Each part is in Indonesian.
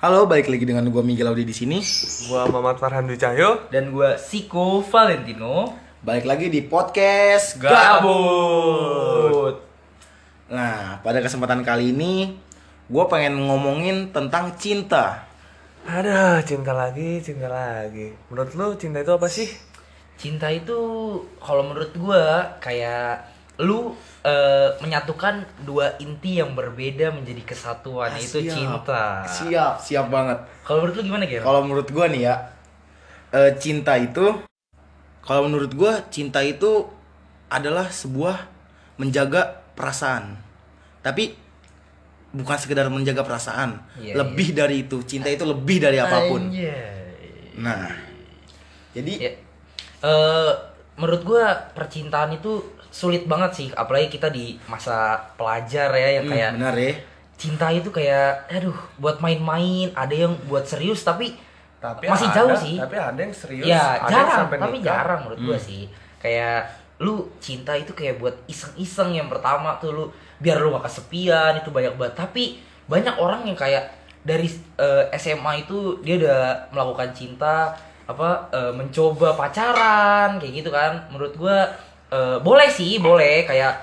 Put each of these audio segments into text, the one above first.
Halo, balik lagi dengan gue Miguel Audi di sini. Gua Mamat Farhan Dwi Cahyo. dan gue Siko Valentino Balik lagi di podcast Gabut. Nah, pada kesempatan kali ini gue pengen ngomongin tentang cinta. Ada cinta lagi, cinta lagi. Menurut lu cinta itu apa sih? Cinta itu kalau menurut gue kayak lu eh, menyatukan dua inti yang berbeda menjadi kesatuan itu Siap. cinta. Siap, siap banget. Kalau menurut lu gimana Ger? Kalau menurut gue nih ya, eh, cinta itu, kalau menurut gue cinta itu adalah sebuah menjaga perasaan. Tapi bukan sekedar menjaga perasaan, Iya, lebih dari itu. Cinta itu lebih dari apa pun. Anjay. Nah, jadi Ya. Eh, menurut gua percintaan itu sulit banget sih, apalagi kita di masa pelajar ya yang hmm, kayak benar ya. cinta itu kayak aduh buat main-main, ada yang buat serius tapi Tapi masih ada- jauh sih. Tapi ada yang serius. ya ada yang jarang, sampai tapi nikah. jarang menurut gua Hmm. sih. Kayak lu cinta itu kayak buat iseng-iseng yang pertama tuh lu biar lu gak kesepian itu banyak banget. Tapi banyak orang yang kayak dari eh, SMA itu dia udah melakukan cinta apa eh, mencoba pacaran kayak gitu kan. Menurut gua eh, boleh sih, boleh kayak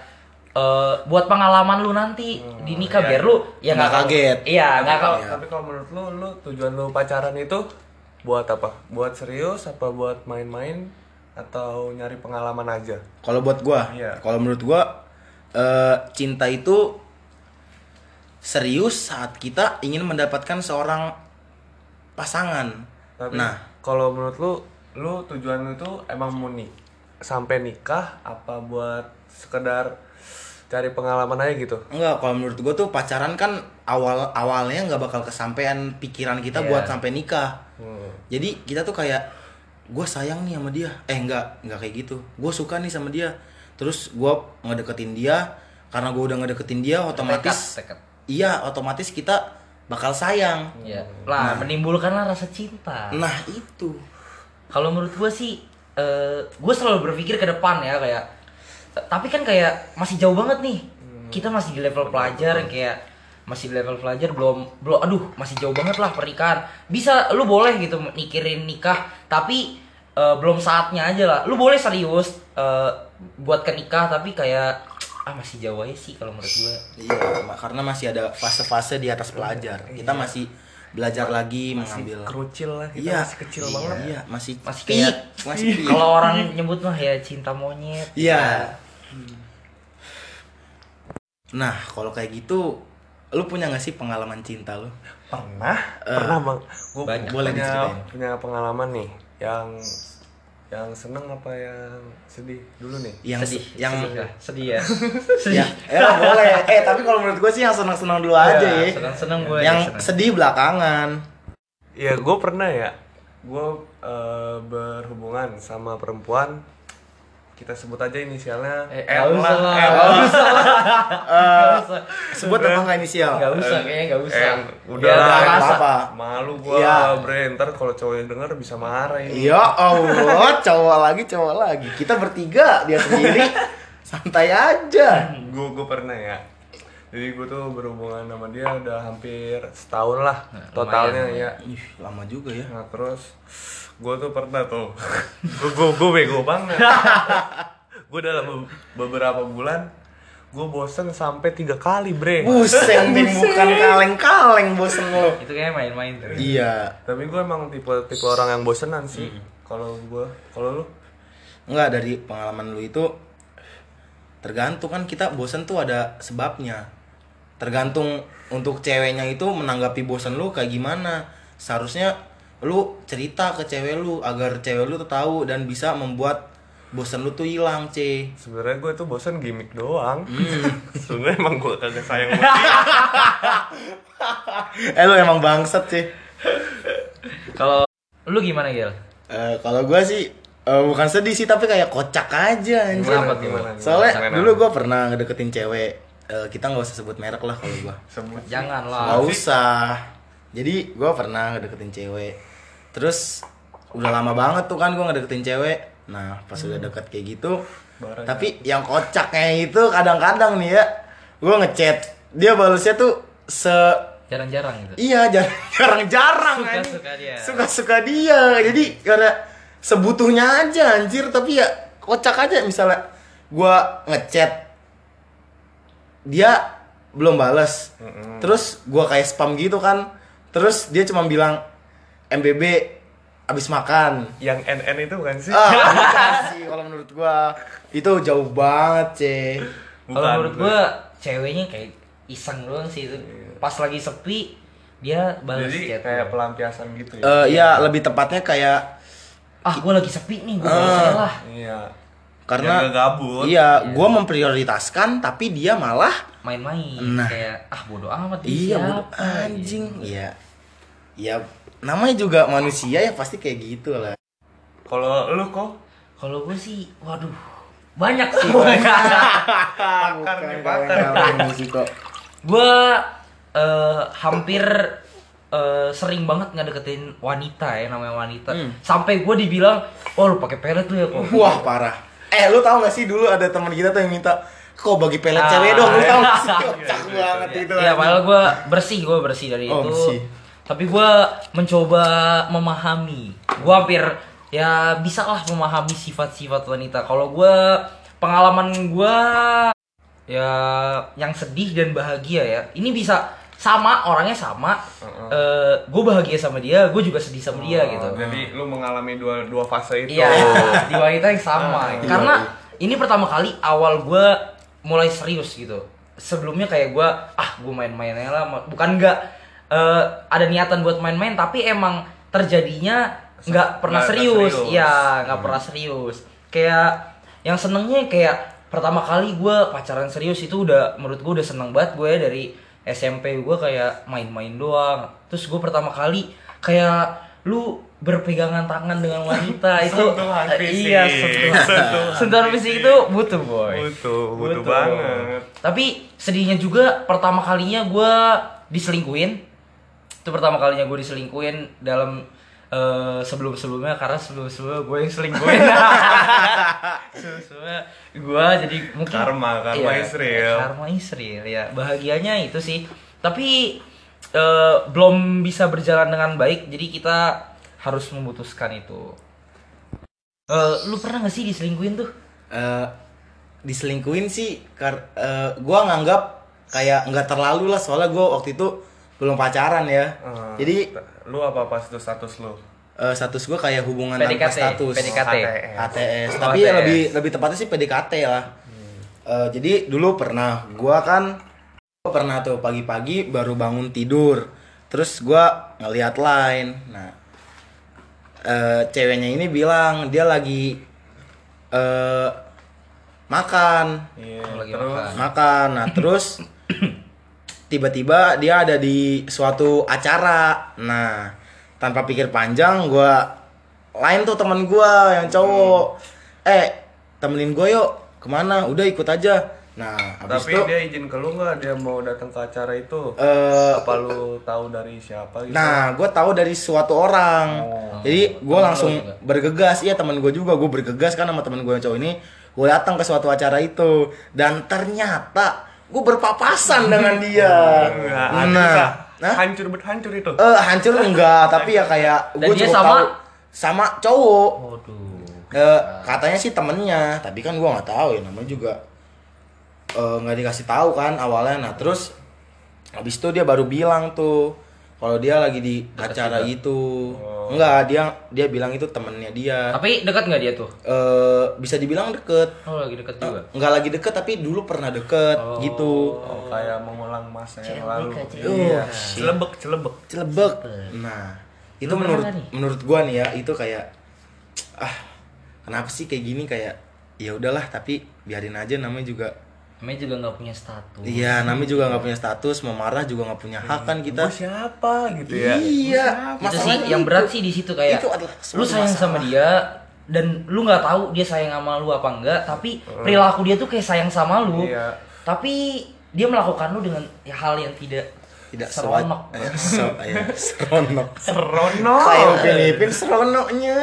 eh, buat pengalaman lu nanti di nikah iya, biar lu ya Nggak kaget. Iya, nggak kalau kaget. tapi kalau menurut lu, lu tujuan lu pacaran itu buat apa? Buat serius apa buat main-main atau nyari pengalaman aja? Kalau buat gua, Iya. kalau menurut gua eh, cinta itu serius saat kita ingin mendapatkan seorang pasangan. Tapi Nah, kalau menurut lu, lu tujuan lu itu emang mau nik sampai nikah apa buat sekedar cari pengalaman aja gitu? enggak kalau menurut gua tuh pacaran kan awal awalnya nggak bakal kesampaian pikiran kita Iya. buat sampai nikah. Hmm. Jadi kita tuh kayak gue sayang nih sama dia. Eh enggak, enggak kayak gitu. Gue suka nih sama dia. Terus gua ngedeketin dia karena gue udah ngedeketin dia otomatis Tekad, tekad. iya otomatis kita bakal sayang. Iya. Lah, menimbulkanlah rasa cinta. Nah, itu. Kalau menurut gue sih, eh gue selalu berpikir ke depan ya kayak. Tapi kan kayak masih jauh banget nih. Kita masih di level pelajar yang kayak masih di level pelajar belum belum aduh masih jauh banget lah pernikahan bisa lu boleh gitu mikirin nikah tapi eh, belum saatnya aja lah lu boleh serius eh, buat ke nikah tapi kayak ah masih jauh aja sih kalau menurut gue Iya, karena masih ada fase-fase di atas pelajar. Kita masih belajar lagi mengambil. Kerucil lah kita Iya, masih kecil iya, banget. Iya, masih Masih kayak- masih kalau orang nyebut mah ya cinta monyet Iya. Nah, kalau kayak gitu, lu punya gak sih pengalaman cinta lu? Pernah? Eh, pernah bang. Gue banyak. Boleh punya, diceritain. punya pengalaman nih yang yang seneng apa yang sedih dulu nih. Yang sedih yang sedih, ya. sedih ya ya, ya boleh. Eh, tapi kalau menurut gue sih yang senang-senang dulu aja ya. senang-senang gue Yang sedih belakangan. Ya gue pernah ya. Gue eh, berhubungan sama perempuan. Kita sebut aja inisialnya eh, L lah. L. usah Eh, usah. sebut apa nggak inisial? nggak usah kayaknya nggak usah Eh, udah Ya, lah, apa-apa. Malu gue, Iya. bre. Ntar kalau cowoknya denger bisa marah ini. Ya Allah, cowok lagi, cowok lagi. Kita bertiga, dia sendiri. Santai aja. gue gue pernah ya jadi gue tuh berhubungan sama dia udah hampir setahun lah Nah, totalnya lumayan, ya Ih, lama juga ya. nah terus gue tuh pernah tuh gue gue gue bego banget gue dalam be- beberapa bulan gue bosen sampai tiga kali bre nih, bukan kaleng-kaleng bosen lo. itu kayaknya main-main tuh Iya. tapi gue emang tipe tipe orang yang bosenan sih kalau gue kalau lu Enggak dari pengalaman lu itu tergantung kan kita bosen tuh ada sebabnya. Tergantung untuk ceweknya itu menanggapi bosen lu kayak gimana. Seharusnya lu cerita ke cewek lu agar cewek lu tuh tahu dan bisa membuat bosen lu tuh hilang, C. sebenarnya gue tuh bosen gimmick doang Hmm. sebenarnya emang gue kagak sayang eh lu emang bangsat, C. kalau lu gimana Gil? Eh, kalau gua sih eh, bukan sedih sih tapi kayak kocak aja anjir. Kenapa tuh? Gimana? Soalnya Gimana? dulu gua pernah ngedeketin cewek. Eh, kita nggak usah sebut merek lah kalau gua. sebut jangan Gak lah usah. Jadi gua pernah ngedeketin cewek. Terus udah lama banget tuh kan gua ngedeketin cewek. Nah pas udah deket kayak gitu. Barang Tapi yang kocaknya itu kadang-kadang nih ya. Gua ngechat. Dia balasnya tuh se jarang-jarang gitu Iya, jar- jarang-jarang Suka- anjing. suka dia. Suka-suka dia. Jadi karena sebutuhnya aja anjir, tapi ya kocak aja misalnya gua ngechat dia belum bales. Terus gua kayak spam gitu kan. Terus dia cuma bilang MBB abis makan. Yang NN itu bukan sih? Ah, bukan sih kalau menurut gua itu jauh banget, C. kalau menurut gue. gua ceweknya kayak iseng doang sih itu pas lagi sepi dia balas Jadi chat kayak pelampiasan gitu ya. Eh ya lebih tepatnya kayak ah gua lagi sepi nih gua balas aja lah Iya. karena gabut. Iya, gua memprioritaskan tapi dia malah main-main Nah. kayak ah bodoh amat dia iya siapa bodo anjing. Iya. Ya namanya juga manusia ya pasti kayak gitu lah. Kalau lu kok kalau gue sih waduh banyak sih bakar nih bakar. gue eh, hampir eh, sering banget nggak deketin wanita ya namanya wanita Hmm. sampai gue dibilang oh lu pakai pelet tuh ya kok Wah, parah. Eh, lu tahu gak sih dulu ada teman kita tuh yang minta kok bagi pelet Ah, cewek dong, lu iya. tahu gak sih? Iya, Kocak iya, banget iya. itu. ya padahal gue bersih gue bersih dari Oh, itu bersih. Tapi gue mencoba memahami gue hampir ya bisa lah memahami sifat-sifat wanita kalau gue pengalaman gue ya yang sedih dan bahagia ya ini bisa sama orangnya sama gue bahagia sama dia gue juga sedih sama dia gitu Jadi lu mengalami dua dua fase itu. Iya, di wanita yang sama. Iya, Karena ini pertama kali awal gue mulai serius gitu. Sebelumnya kayak gue, ah gue main-main aja lah. Bukan nggak eh, ada niatan buat main-main, tapi emang terjadinya nggak pernah nggak serius. serius. Iya, nggak pernah serius. Kayak yang senengnya kayak pertama kali gue pacaran serius itu udah menurut gue udah seneng banget gue ya dari SMP gue kayak main-main doang. Terus gue pertama kali kayak lu berpegangan tangan dengan wanita itu Sentuhan eh, fisik. iya sentuhan Sentuhan sentuhan fisik itu butuh boy Butuh, butuh banget. tapi sedihnya juga pertama kalinya gue diselingkuin itu pertama kalinya gue diselingkuin dalam eh, sebelum sebelumnya karena sebelum sebelumnya gue yang selingkuhin. Sebelum sebelumnya gue jadi mungkin Karma, karma Iya, is real. karma is real ya. Bahagianya itu sih. Tapi eh, belum bisa berjalan dengan baik jadi kita harus memutuskan itu. Eh, lu pernah gak sih diselingkuhin tuh? Eh, diselingkuhin sih kar eh, gua nganggap kayak nggak terlalu lah. Soalnya gua waktu itu belum pacaran ya. Eh, Jadi lu apa pas itu status lu? eh, status gua kayak hubungan tanpa PDKT status. PDKT HTS. ATS, Oh, tapi ya ATS. lebih lebih tepatnya sih PDKT lah. Eh, jadi dulu pernah gua kan gua pernah tuh pagi-pagi baru bangun tidur. Terus gua ngeliat line. Nah, eh, ceweknya ini bilang dia lagi eh makan Iya, Lagi terus makan. makan nah terus tiba-tiba dia ada di suatu acara nah tanpa pikir panjang gua lain tuh teman gua yang cowok eh temenin gua yuk ke mana udah ikut aja nah habis tapi itu dia izin ke lu nggak dia mau datang ke acara itu? eh, apa lu tahu dari siapa gitu? Nah, gue tahu dari suatu orang. Oh. Jadi gue langsung bergegas. Iya teman gue juga. Gue bergegas kan sama teman gue yang cowok ini. Gue datang ke suatu acara itu dan ternyata gue berpapasan dengan dia. Enggak, Nah, nah, hancur bet hancur itu. eh hancur enggak, tapi ya kayak gue cukup sama? tahu sama cowok. waduh Eh, katanya sih temennya, tapi kan gue nggak tahu ya namanya juga eh, nggak dikasih tahu kan awalnya. Nah terus habis itu dia baru bilang tuh kalau dia lagi di acara itu. Enggak, dia dia bilang itu temennya dia. tapi dekat nggak dia tuh Eh, bisa dibilang deket. oh lagi deket juga Nggak lagi deket tapi dulu pernah deket gitu. Oh, kayak mengulang masa yang lalu. Iya. Celebek, celebek. Celebek. Nah, itu Lu menurut menurut gua nih ya, itu kayak ah, kenapa sih kayak gini kayak ya udahlah tapi biarin aja namanya juga namanya juga nggak punya status Iya, namanya juga nggak punya status, mau marah juga nggak punya hak kan kita. Gua siapa gitu ya? Iya, itu sih yang berat sih di situ kayak Itu adalah lu sayang masalah. sama dia dan lu nggak tahu dia sayang sama lu apa enggak tapi perilaku dia tuh kayak sayang sama lu Iya. tapi dia melakukan lu dengan ya, hal yang tidak tidak seronok sewaj- eh, so, ya, seronok. Serono. Kayak Filipin seronoknya.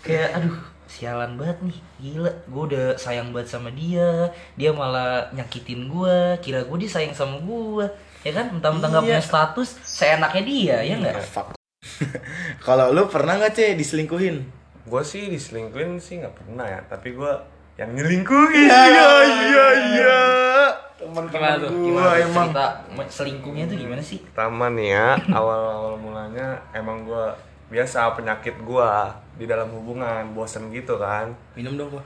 kayak aduh sialan banget nih gila gue udah sayang banget sama dia dia malah nyakitin gue kira gue dia sayang sama gue ya kan mentang-mentang nggak Iya. punya status seenaknya dia ya nggak Fuck. Kalau lu pernah nggak ceh diselingkuhin? Gue sih diselingkuhin sih nggak pernah ya, tapi gue yang nyelingkuhin. Iya iya iya. gimana tuh gua gimana tuh emang. cerita selingkuhnya tuh gimana sih Pertama nih ya, awal-awal mulanya emang gue biasa penyakit gue di dalam hubungan, bosen gitu kan. Minum dong gua.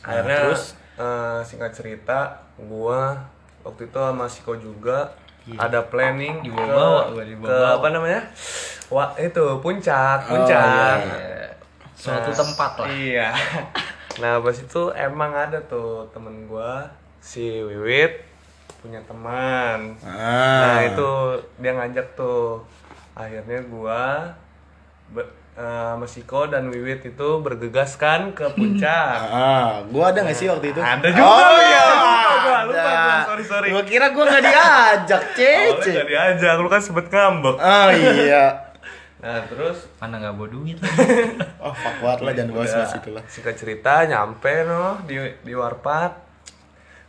Akhirnya terus? eh, singkat cerita, gue waktu itu sama Siko juga ada planning Dibawa-bawa, ke, gua ke dibawa-bawa. apa namanya? Wah itu puncak, Oh, puncak. Ya, suatu Nah, tempat lah Iya. Nah, pas itu emang ada tuh temen gua si Wiwit punya teman. Ah. Nah, itu dia ngajak tuh. Akhirnya gua eh, sama Siko dan Wiwit itu bergegas kan ke puncak. Ah, gua ada nggak sih waktu itu? Ada juga, Oh, iya. iya. Lupa gua, lupa gua. Sorry, sorry. Gua kira gua nggak diajak, Awalnya cece. gak diajak, lu kan sempet ngambek. Oh iya. Nah, terus mana nggak bawa duit Oh, fuck banget lah jangan bahas Udah, bahas itu lah. Singkat cerita nyampe no di di warpat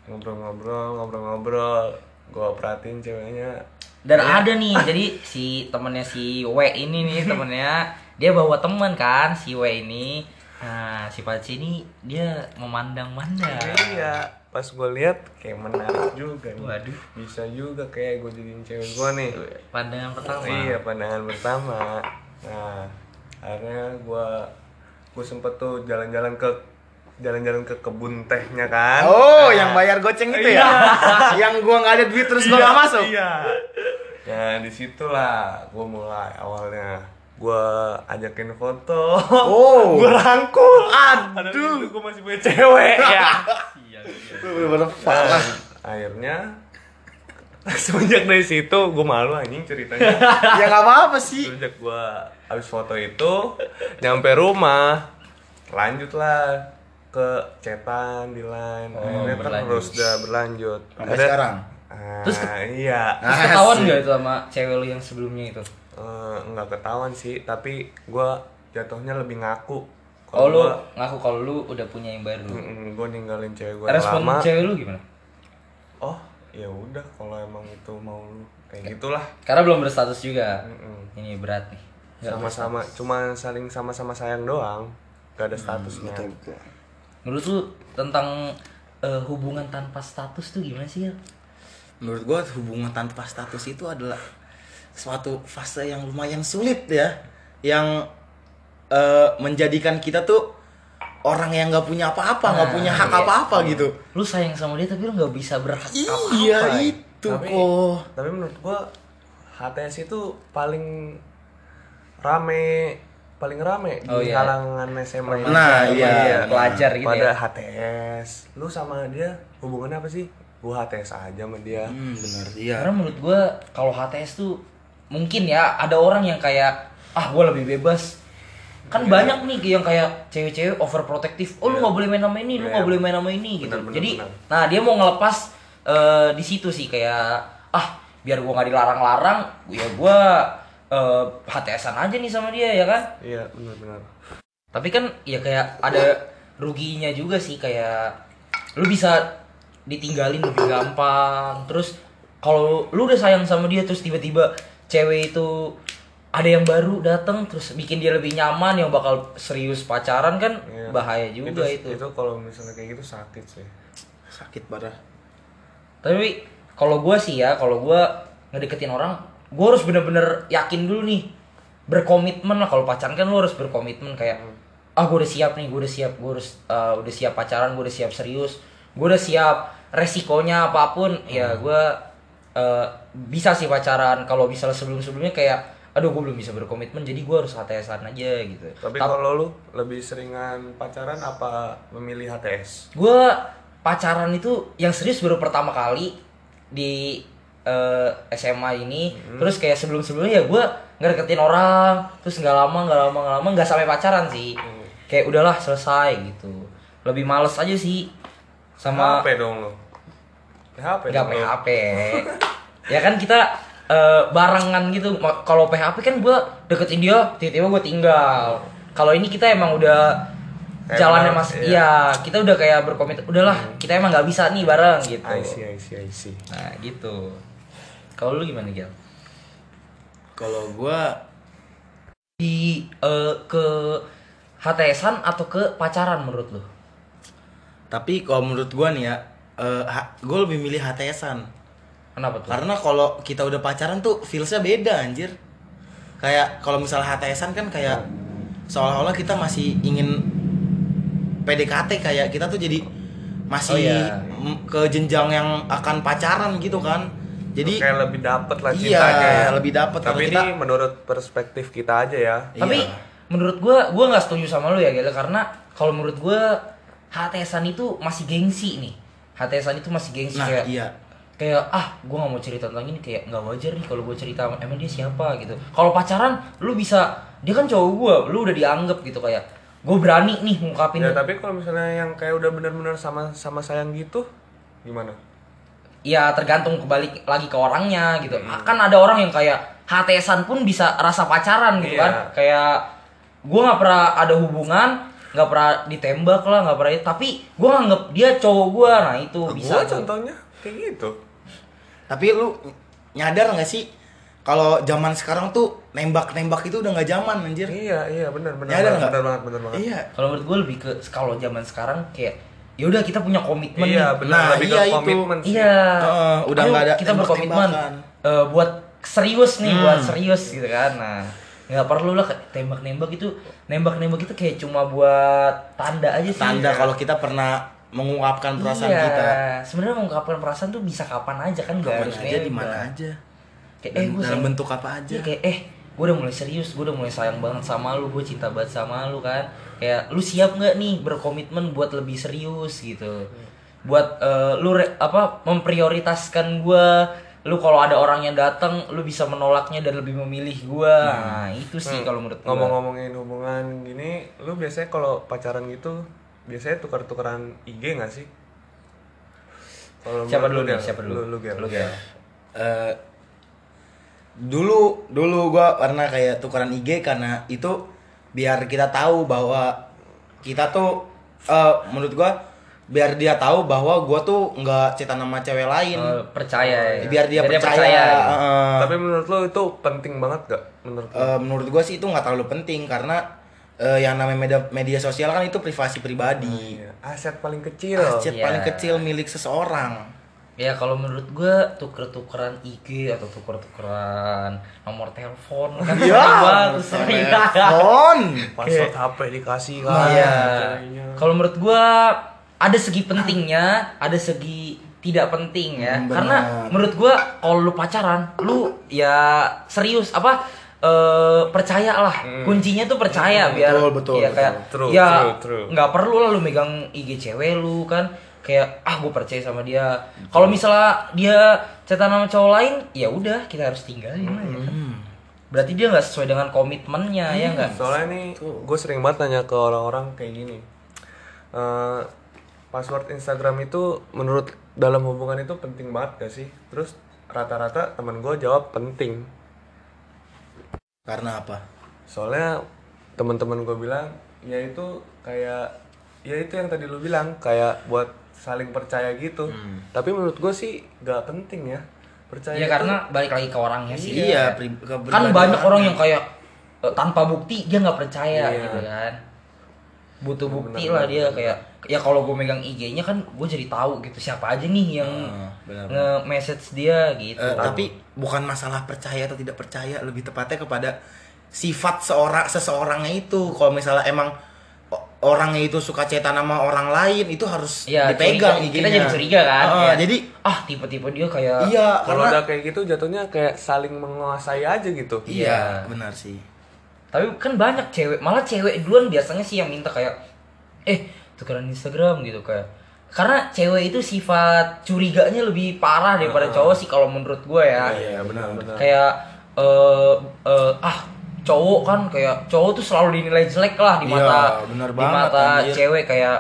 ngobrol-ngobrol ngobrol-ngobrol gue perhatiin ceweknya dan Iya. ada nih jadi si temennya si W ini nih temennya dia bawa teman kan si W ini. Nah si Paci ini dia memandang-mandang. Iya pas gue lihat kayak menarik juga nih. Waduh. bisa juga kayak gue jadiin cewek gue nih. Pandangan pertama. Iya pandangan pertama. Nah akhirnya gue gue sempet tuh jalan-jalan ke jalan-jalan ke kebun tehnya kan Oh, Nah, yang bayar goceng itu ya? yang gua nggak ada duit terus gua nggak masuk. Iya. Nah, di situlah gue mulai awalnya. Gue ajakin foto. Oh. gue rangkul. Aduh. gue masih punya cewek ya. Bener-bener parah. Nah, akhirnya semenjak dari situ gue malu anjing ceritanya. ya nggak apa-apa sih. Semenjak gue habis foto itu nyampe rumah lanjutlah ke cetan di line. Akhirnya berlanjut. terus udah berlanjut. Sampai sekarang? Ah, Terus ke- iya. Terus ketahuan nggak itu sama cewek lu yang sebelumnya itu? Eh, nggak ketahuan sih tapi gua jatuhnya lebih ngaku. Oh lu gua, ngaku kalau lu udah punya yang baru. Mm, gua ninggalin cewek gua respon lama. cewek lu gimana? Oh ya udah kalau emang itu mau lu kayak gitulah. Karena belum berstatus juga. Mm-mm. ini berat nih. Sama-sama cuma saling sama-sama sayang doang. Gak ada statusnya. Betul, betul. Menurut lu tentang eh, hubungan tanpa status tuh gimana sih ya Menurut gua hubungan tanpa status itu adalah suatu fase yang lumayan sulit ya, yang eh, menjadikan kita tuh orang yang nggak punya apa-apa, nggak Nah, punya hak iya. apa-apa gitu. lu sayang sama dia tapi lu nggak bisa berhak apa-apa Iya ya. itu tapi kok. tapi menurut gua HTS itu paling rame paling rame Oh, di iya. kalangan SMA ini. Nah, iya. Pelajar gitu pada ya. HTS lu sama dia hubungannya apa sih gua HTS aja sama dia Hmm, bener iya. Karena menurut gue kalau HTS tuh mungkin ya ada orang yang kayak ah gue lebih bebas. Kan banyak nih yang kayak cewek-cewek overprotective. Oh lu nggak boleh main sama ini, lu Iya. nggak boleh main sama ini gitu. Benar, benar, Jadi benar. nah dia mau ngelepas eh, di situ sih kayak ah biar gue nggak dilarang-larang, ya gue eh, HTSan aja nih sama dia ya kan. iya benar-benar Tapi kan ya kayak ada ruginya juga sih kayak lu bisa ditinggalin lebih gampang. Terus kalau lu udah sayang sama dia terus tiba-tiba cewek itu ada yang baru datang terus bikin dia lebih nyaman yang bakal serius pacaran kan Iya. bahaya juga itu. itu kalau misalnya kayak gitu sakit sih Sakit parah. Tapi kalau gua sih ya, kalau gua ngedeketin orang, gua harus bener-bener yakin dulu nih. Berkomitmen lah kalau pacaran kan lu harus berkomitmen kayak ah gua udah siap nih, gua udah siap, gua harus uh, udah siap pacaran, gua udah siap serius, gua udah siap resikonya apa pun, ya gua uh, bisa sih pacaran. Kalau misalnya sebelum-sebelumnya kayak aduh gua belum bisa berkomitmen jadi gua harus HTSan aja gitu. tapi Tap- kalau lu lebih seringan pacaran apa memilih HTS gue pacaran itu yang serius baru pertama kali di eh, SMA ini terus kayak sebelum sebelumnya ya gue nggak deketin orang terus nggak lama nggak lama nggak lama nggak sampai pacaran sih. Kayak udahlah selesai gitu. Lebih males aja sih sama PHP dong lu PHP nggak. PHP ya kan kita eh, barengan gitu. Kalau PHP kan gue deketin dia tiba-tiba gue tinggal. Kalau ini kita emang udah Kayak jalannya mas iya. Hmm. iya kita udah kayak berkomitmen udahlah kita emang nggak bisa nih bareng gitu. I see I see I see. Nah gitu Kalau lu gimana Gil? Kalau gua Di eh, ke HTSan atau ke pacaran menurut lu? tapi kalau menurut gua nih ya, eh, ha- gua lebih milih HTSan. Kenapa tuh? Karena kalau kita udah pacaran tuh feelsnya beda anjir. Kayak kalau misalnya HTSan kan kayak seolah-olah kita masih ingin PDKT kayak kita tuh jadi masih Oh, iya. ke jenjang yang akan pacaran gitu kan. Jadi kayak lebih dapet lah Iya, cintanya ya. lebih dapet. Kalau Tapi kita- ini menurut perspektif kita aja ya. Tapi Iya. menurut gua gua nggak setuju sama lu ya Gil karena kalau menurut gua HTSan itu masih gengsi nih. HTSan itu masih gengsi nah kayak iya. kayak ah gue nggak mau cerita tentang ini kayak nggak wajar nih kalau gue cerita emang dia siapa gitu kalau pacaran lu bisa dia kan cowok gue lu udah dianggap gitu kayak gue berani nih ngungkapin Ya tapi kalau misalnya yang kayak udah bener-bener sama sama sayang gitu gimana? Ya tergantung kembali lagi ke orangnya gitu Hmm. kan ada orang yang kayak HTSan pun bisa rasa pacaran gitu Iya. kan kayak gue nggak pernah ada hubungan nggak pernah ditembak lah nggak pernah tapi gue nganggep dia cowok gue nah itu bisa Gua tuh. contohnya kayak gitu. Tapi lu nyadar nggak sih kalau zaman sekarang tuh nembak-nembak itu udah nggak zaman anjir. Iya, iya benar benar. Nyadar benar, nggak? benar banget, benar banget. Iya. kalau menurut gue lebih ke kalau zaman sekarang kayak ya udah kita punya komitmen Iya, benar Nah, lebih iya ke itu. sih. Iya. Heeh, udah nggak ada kita berkomitmen eh, buat serius nih, Hmm. buat serius gitu kan. Nah, nggak perlu lah tembak-nembak itu, nembak-nembak itu kayak cuma buat tanda aja sih. Tanda kalau kita pernah mengungkapkan perasaan iya. kita. Sebenarnya mengungkapkan perasaan tuh bisa kapan aja kan, Kapan harus aja di mana aja. Kayak, eh, dalam bentuk apa aja. Iya, kayak eh gue udah mulai serius, gue udah mulai sayang banget sama lu, gue cinta banget sama lu kan. Kayak lu siap nggak nih berkomitmen buat lebih serius gitu. Buat eh, lu re- apa memprioritaskan gue lu kalau ada orang yang datang lu bisa menolaknya dan lebih memilih gue nah itu sih kalau menurut gua. Ngomong-ngomongin hubungan gini, lu biasanya kalau pacaran gitu biasanya tukar-tukaran IG nggak sih? Kalau siapa dulu lu, nih siapa dulu Lu, lu, Gel. Lu, Gel. Eh, dulu dulu gua pernah kayak tukeran IG karena itu biar kita tahu bahwa kita tuh eh, menurut gua biar dia tahu bahwa gua tuh nggak cetan sama cewek lain. Eh, percaya ya. biar dia percaya. gitu. Heeh. Tapi menurut lu itu penting banget gak? Menurut lu? Eh, menurut gua sih itu nggak terlalu penting karena eh, yang namanya media, media sosial kan itu privasi pribadi. Iya. Aset paling kecil. Aset Iya. paling kecil milik seseorang. Ya kalau menurut gue tuker-tukeran IG atau tuker-tukeran nomor telepon kan Iya. sering banget sering Telepon. Password HP dikasih kan. Iya. Kalau menurut gua ada segi pentingnya, ada segi tidak penting ya. Hmm, benar. Karena menurut gua kalau lu pacaran, lu ya serius apa eh percayalah. Kuncinya tuh percaya biar Hmm. betul, betul, ya betul. kayak True, ya true, true. nggak perlu lah lu megang IG cewek lu kan. Kayak ah gue percaya sama dia. Kalau misalnya dia cetan sama cowok lain, ya udah kita harus tinggalin lah ya kan. Hmm. Berarti dia nggak sesuai dengan komitmennya ya enggak? Soalnya nih, gue sering banget nanya ke orang-orang kayak gini. Eh, password Instagram itu menurut dalam hubungan itu penting banget gak sih? Terus rata-rata teman gue jawab penting. Karena apa? Soalnya teman-teman gue bilang ya itu kayak ya itu yang tadi lu bilang kayak buat saling percaya gitu. Tapi menurut gue sih gak penting ya percaya. Ya itu- karena balik lagi ke orangnya sih. Iya, ke kan banyak orang. orang yang kayak eh, tanpa bukti dia nggak percaya Iya. gitu kan butuh bukti Benar, lah benar, dia kayak ya kalau gue megang IG-nya kan gue jadi tahu gitu siapa aja nih yang benar, nge-message dia gitu Eh, tapi bukan masalah percaya atau tidak percaya, lebih tepatnya kepada sifat seorang seseorangnya itu. Kalau misalnya emang orangnya itu suka cetan sama orang lain, itu harus Iya, dipegang curiga. Kita jadi curiga kan Ah, Kayak, jadi ah tipe-tipe dia kayak iya, Kalau karena udah kayak gitu jatuhnya kayak saling menguasai aja gitu. iya, Iya. benar sih. Tapi kan banyak cewek, malah cewek duluan biasanya sih yang minta kayak eh tukeran Instagram gitu kayak. Karena cewek itu sifat curiganya lebih parah daripada cowok sih kalau menurut gue ya. Iya, benar-benar. Kayak eh eh, ah cowok kan kayak cowok tuh selalu dinilai jelek lah di Iya, mata benar di banget, mata anjir. cewek kayak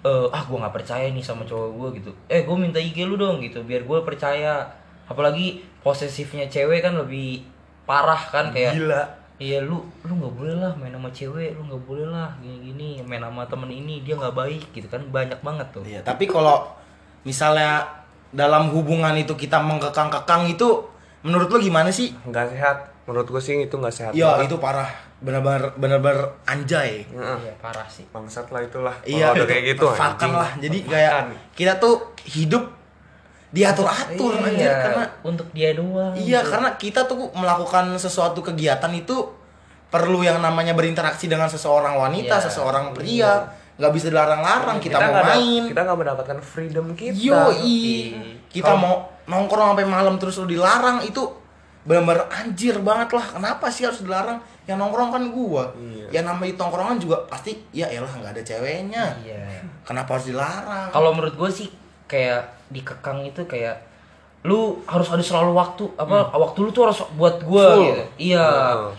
eh, ah gue nggak percaya nih sama cowok gue gitu. Eh gue minta IG lu dong gitu biar gue percaya. Apalagi posesifnya cewek kan lebih parah kan kayak Gila. Iya lu lu nggak boleh lah main sama cewek lu nggak boleh lah gini gini main sama temen ini dia nggak baik gitu kan banyak banget tuh Iya, tapi kalau misalnya dalam hubungan itu kita mengkekang-kekang itu menurut lu gimana sih nggak sehat menurut gue sih itu nggak sehat ya banget. itu parah benar-benar benar-benar anjay Heeh. Iya, parah sih. bangsat lah itulah iya udah kayak gitu anjing. lah jadi kayak kita tuh hidup diatur atur anjir Iya, karena untuk dia doang. iya karena kita tuh melakukan sesuatu kegiatan itu perlu yang namanya berinteraksi dengan seseorang wanita Iya. seseorang pria nggak bisa dilarang-larang kita, mau nggak ada- main kita nggak mendapatkan freedom kita Yoi. Kita mau nongkrong sampai malam terus lu dilarang itu bener-bener anjir banget lah. Kenapa sih harus dilarang? Yang nongkrong kan gua. Iya. Yang namanya di tongkrongan juga pasti ya elah nggak ada ceweknya. Iya. Kenapa harus dilarang? Kalau menurut gue sih kayak dikekang itu kayak lu harus ada selalu waktu apa waktu lu tuh harus buat gue Full. gitu. Iya. Hmm.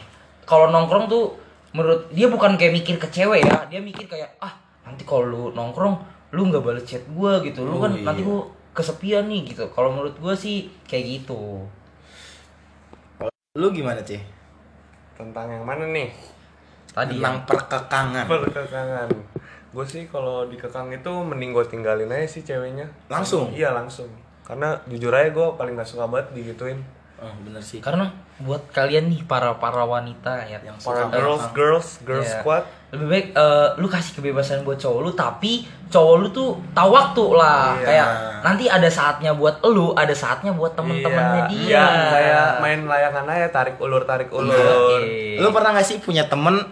Kalau nongkrong tuh menurut dia bukan kayak mikir ke cewek ya, dia mikir kayak ah nanti kalau lu nongkrong lu nggak balas chat gue gitu, lu Oh, kan iya. nanti gua kesepian nih gitu. Kalau menurut gue sih kayak gitu. Lu gimana, Ci? tentang yang mana nih Tadi Tentang perkekangan. perkekangan gue sih kalau dikekang itu mending gue tinggalin aja sih ceweknya Langsung? iya langsung karena jujur aja gue paling gak suka banget digituin Oh, bener sih. karena buat kalian nih para para wanita ya Yang para suka girls kekang. girls girls Iya. squad lebih baik eh, lu kasih kebebasan buat cowok lu tapi cowok lu tuh tahu waktu lah Iya. kayak nanti ada saatnya buat lu ada saatnya buat temen-temennya Iya, dia iya, kayak main layangan aja tarik ulur tarik ulur Iya. Lu pernah gak sih punya temen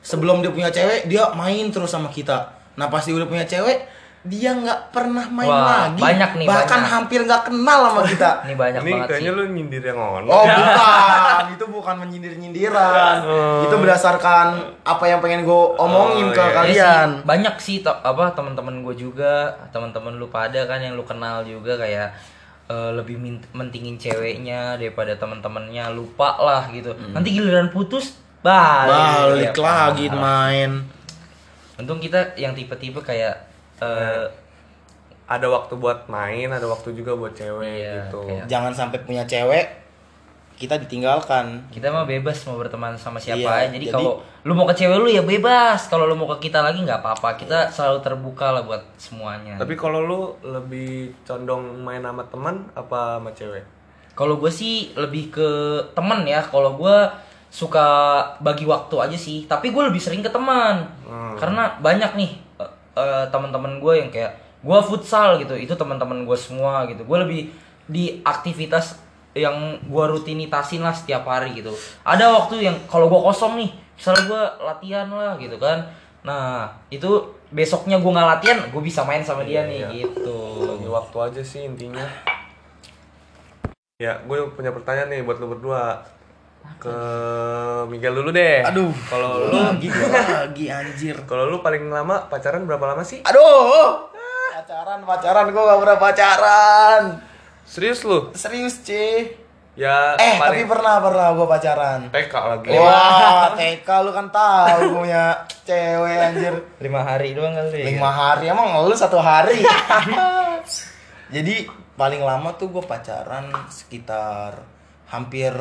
sebelum dia punya cewek dia main terus sama kita. Nah pas dia udah punya cewek dia nggak pernah main Wah, lagi. banyak nih, Bahkan banyak. hampir nggak kenal sama kita. ini banyak ini banget kayaknya sih lu nyindir yang on Oh bukan, itu bukan menyindir-nyindiran. Itu berdasarkan apa yang pengen gue omongin Oh, ke iya. Ya kalian. sih, banyak sih to- apa teman-teman gue juga teman-teman lu pada kan yang lu kenal juga kayak eh, lebih mentingin ceweknya daripada teman-temannya lupa lah gitu nanti giliran putus balik Balik Ya, lagi main. untung kita yang tipe-tipe kayak eh, ada waktu buat main ada waktu juga buat cewek Iya, gitu. kayak- Jangan sampai punya cewek kita ditinggalkan. kita mah bebas mau berteman sama siapa Iya, aja. Jadi, jadi- kalau lu mau ke cewek lu ya bebas. Kalau lu mau ke kita lagi nggak apa-apa. Kita selalu terbuka lah buat semuanya. Tapi kalau lu lebih condong main sama teman apa sama cewek? Kalau gue sih lebih ke temen ya. Kalau gue suka bagi waktu aja sih. Tapi gue lebih sering ke teman. Hmm. karena banyak nih eh, teman-teman gue yang kayak gue futsal gitu itu teman-teman gue semua gitu. Gue lebih di aktivitas yang gue rutinitasin lah setiap hari gitu. Ada waktu yang kalau gue kosong nih misalnya gue latihan lah gitu kan. Nah itu besoknya gue nggak latihan gue bisa main sama dia nih Iya. gitu. Bagi waktu aja sih intinya. Ya gue punya pertanyaan nih buat lu berdua ke Miguel dulu deh Aduh, kalau lu lagi gua lagi anjir. kalau lu paling lama pacaran berapa lama sih Aduh. Pacaran, pacaran gua gak pernah pacaran. serius lu Serius, C. ya Eh, tapi paling pernah pernah gua pacaran. TK lagi Wah, TK lu kan tahu punya cewek anjir. lima hari doang kali Lima hari emang lu satu hari. Jadi paling lama tuh gue pacaran sekitar hampir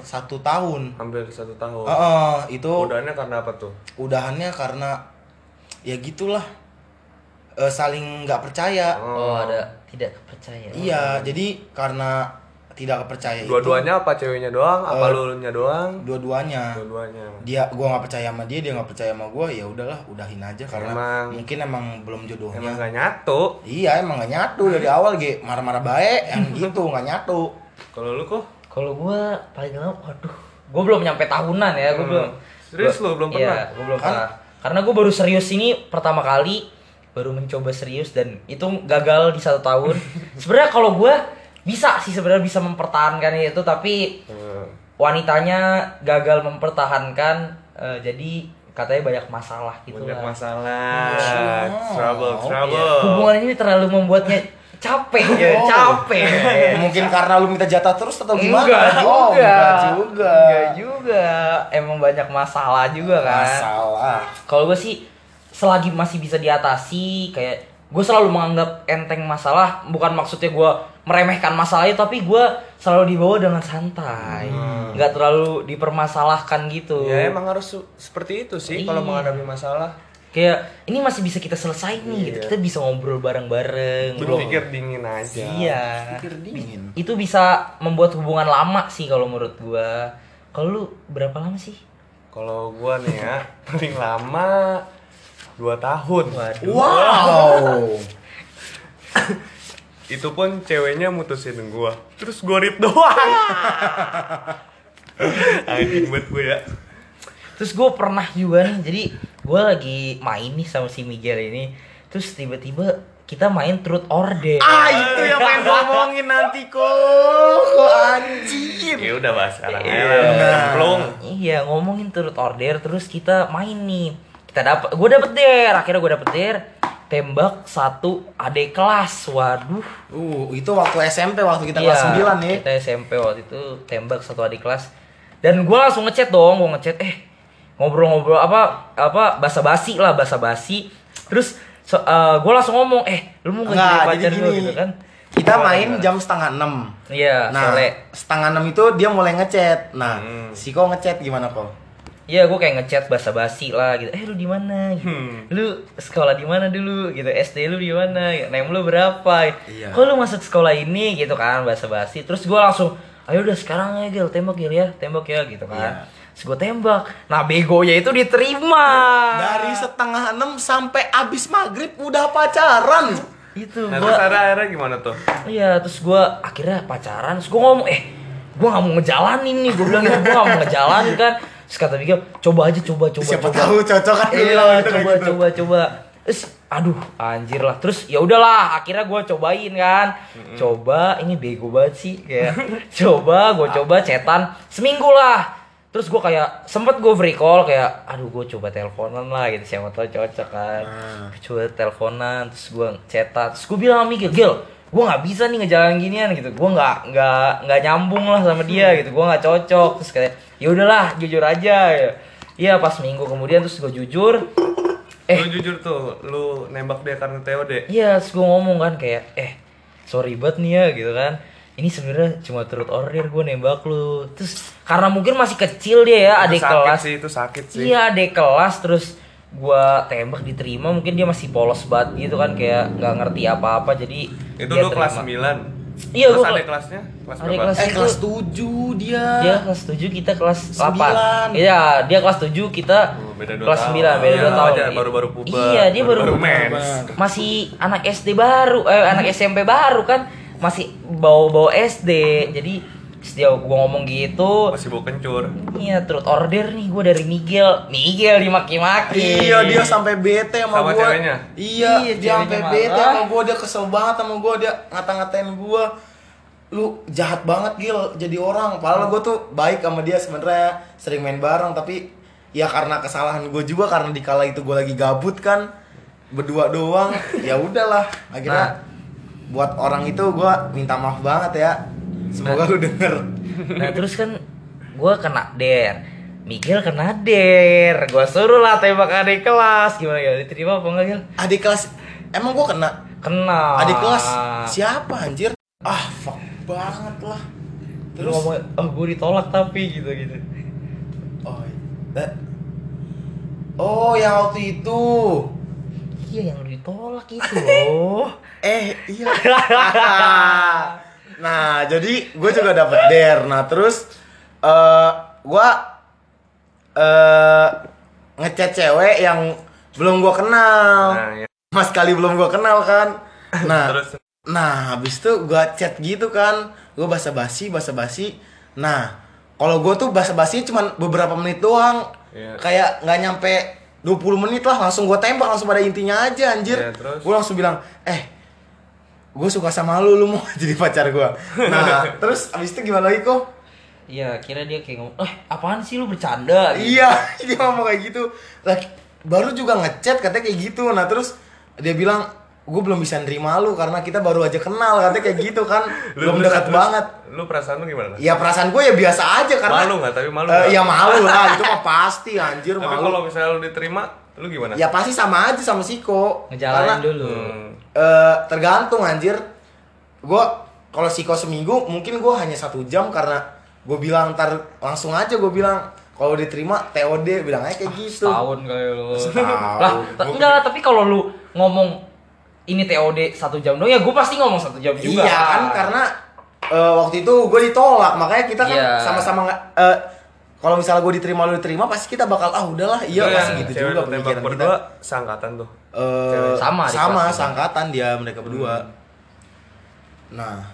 satu tahun. hampir satu tahun Heeh, itu udahannya karena apa tuh udahannya karena ya gitulah Eh, saling nggak percaya. Oh, ada tidak percaya. Iya, jadi karena tidak percaya itu dua-duanya apa ceweknya doang apa Eh, lu nya doang dua-duanya. dua-duanya Dia gua nggak percaya sama dia, dia nggak percaya sama gua, ya udahlah, udahin aja karena Emang- mungkin emang belum jodohnya. emang gak nyatu Iya emang gak nyatu dari awal ge marah-marah baik yang gitu nggak nyatu. kalau lu kok Kalau gua paling lama, waduh, gua belum nyampe tahunan ya, gua Hmm. belum. Serius gua- lu, belum Iya, pernah? gua belum Kan- pernah. Karena gua baru serius ini pertama kali, baru mencoba serius dan itu gagal di satu tahun. sebenarnya kalau gua bisa sih sebenarnya bisa mempertahankan itu, tapi Hmm. wanitanya gagal mempertahankan, eh, jadi katanya banyak masalah gitu banyak lah. masalah Oh. trouble Oh, trouble Hubungan ini terlalu membuatnya capek ya, Oh. capek. Mungkin karena lu minta jatah terus atau gimana? Enggak juga. Oh, enggak juga. Enggak juga. Emang banyak masalah juga kan. Masalah. Kalau gue sih selagi masih bisa diatasi kayak gue selalu menganggap enteng masalah bukan maksudnya gue meremehkan masalahnya tapi gue selalu dibawa dengan santai nggak terlalu dipermasalahkan gitu ya emang harus seperti itu sih kalau Iya. menghadapi masalah kayak ini masih bisa kita selesai nih gitu Iya. kita bisa ngobrol bareng-bareng Berpikir dingin aja. iya Pikir dingin. itu bisa membuat hubungan lama sih kalau menurut gua kalau lu berapa lama sih Kalau gua nih ya, paling lama 2 tahun. waduh Wow. Itu pun ceweknya mutusin gua. Terus gua read doang. Anjing buat gue ya. Terus gue pernah juga nih, jadi gue lagi main nih sama si Miguel ini. Terus tiba-tiba kita main truth or dare. ah itu yang pengen gua ngomongin nanti kok. Kok anjir. Ya udah bahas sekarang Iya. udah nyemplung. Iya ngomongin truth or dare, terus kita main nih. Kita dapat, gue dapet dare, akhirnya gue dapet dare. Tembak satu adik kelas, waduh. Uh, itu waktu SMP waktu kita Iya, kelas 9 nih. Kita SMP waktu itu tembak satu adik kelas. Dan gue langsung ngechat dong, gue ngechat eh ngobrol-ngobrol apa apa basa-basi lah basa-basi. Terus so, gue langsung ngomong eh lu mau nggak pacar gue gini. gitu kan? Kita Gimana, main gimana? jam setengah enam. Iya, Nah, sore. setengah enam itu dia mulai ngechat. Nah, Hmm. si kok ngechat gimana kok? Iya, gue kayak ngechat basa-basi lah gitu. Eh, lu di mana? Gitu. Hmm. Lu sekolah di mana dulu? Gitu. SD lu di mana? Name lu berapa? Iya. Kok lu masuk sekolah ini gitu kan basa-basi. Terus gue langsung, "Ayo udah sekarang ya, Gil, tembak Gil ya, tembak ya." gitu kan. Iya. Terus gue tembak. Nah, begonya itu diterima. Dari setengah enam sampai abis maghrib udah pacaran. itu Nah, gua terus akhirnya, gimana tuh? Iya, terus gue akhirnya pacaran. Terus gue ngomong, eh, gue gak mau ngejalanin nih. Gue bilang gitu, gue gak mau ngejalanin kan. Terus kata Miguel, coba aja, coba, coba, Siapa coba. tahu cocok kan Iya, gitu, coba, gitu. coba, coba. Terus, aduh, anjir lah. Terus ya udahlah, akhirnya gue cobain kan. Coba, ini bego banget sih, kayak coba, gue coba cetan seminggu lah. Terus gue kayak sempet gue free call kayak, aduh gue coba teleponan lah gitu, siapa tahu cocok kan. Ah. Coba teleponan, terus gue cetan, terus gue bilang sama Miguel, Gil, gue nggak bisa nih ngejalanin ginian gitu, gue nggak nggak nggak nyambung lah sama dia gitu, gue nggak cocok. Terus kayak, ya udahlah, jujur aja. ya. Iya pas minggu kemudian terus gue jujur, Eh. Lu jujur tuh, lu nembak dia karena TOD. Iya, terus gue ngomong kan kayak, eh sorry banget nih ya gitu kan. Ini sebenarnya cuma turut order gue nembak lu. Terus karena mungkin masih kecil dia ya, adik kelas. sih, itu sakit sih. Iya, adik kelas terus gua tembak diterima mungkin dia masih polos banget gitu kan kayak nggak ngerti apa-apa jadi Itu lu kelas terima. 9. Iya, Terus gua ada kela- kelasnya? Kelas berapa? kelas Eh itu- kelas 7 dia. Dia kelas 7 kita kelas Sembilan. 8. Iya, dia kelas 7 kita Oh, beda dua kelas tahun. 9, beda Iya, 2 tahun. wajar, baru-baru puber. Iya, dia baru, Baru-baru mens. Masih anak SD baru, eh anak SMP baru kan. Masih bawa-bawa SD. Jadi terus dia gua ngomong gitu. Masih bau kencur. Iya, truth order nih gua dari Miguel. Miguel dimaki-maki. Iya dia sampai bete sama, Sama gua. ceweknya? Iya, Iya, dia sampai bete sama gua, dia kesel banget sama gua, dia ngata-ngatain gua. Lu jahat banget Gil jadi orang. Padahal gua tuh baik sama dia sebenarnya, sering main bareng tapi ya karena kesalahan gua juga karena di kala itu gua lagi gabut kan berdua doang. ya udahlah, akhirnya buat orang itu gua minta maaf banget ya. Semoga lu denger. Nah, terus kan gua kena der. Miguel kena der. Gua suruh lah tembak adik kelas. Gimana ya? Diterima apa enggak, Gil? Adik kelas emang gua kena Kena. adik kelas siapa anjir? Ah, fuck banget lah. Terus ngomong, oh gue ditolak tapi gitu gitu. Oh, eh. oh yang waktu itu. Iya yang lu ditolak itu loh. Eh, iya. nah, jadi gue juga dapet der. Nah, terus eh gue eh ngechat cewek yang belum gue kenal. Nah, ya. Mas kali belum gue kenal kan. Nah, Terus Nah, habis itu gua chat gitu kan. Gua basa-basi, basa-basi. Nah, kalau gua tuh basa-basi cuman beberapa menit doang. Iya. Kayak nggak nyampe 20 menit lah langsung gua tembak langsung pada intinya aja anjir. Iya, terus? Gua langsung bilang, "Eh, gue suka sama lu, lu mau jadi pacar gua." Nah, terus habis itu gimana lagi kok? Iya kira dia kayak ngomong, eh apaan sih lu bercanda? Gitu. Iya, dia ngomong kayak gitu. Lah, baru juga ngechat katanya kayak gitu. Nah, terus dia bilang, gue belum bisa nerima lu karena kita baru aja kenal katanya kayak gitu kan Lu belum dekat banget Lu perasaan lu gimana? ya perasaan gue ya biasa aja karena Malu nggak? Tapi malu nggak? ya malu lah itu mah pasti anjir Tapi malu kalau misalnya lu diterima, lu gimana? ya pasti sama aja sama Siko Ngejalanin Karena, dulu. Hmm. Eh, tergantung anjir gue kalau Siko seminggu mungkin gue hanya satu jam karena gue bilang ntar langsung aja gue bilang kalau diterima TOD bilang aja kayak gitu Setahun kali lu. Lah, enggak, tapi kalau lu ngomong ini TOD satu jam dong ya gue pasti ngomong satu jam juga. iya kan karena eh, waktu itu gue ditolak makanya kita kan Iya. sama-sama nggak eh, kalau misalnya gue diterima lu diterima pasti kita bakal ah udahlah iya Itu pasti yang gitu juga pemikiran kita. berdua seangkatan tuh. Eh, Cewek. Sama di sama sangkatan dia mereka berdua. Nah.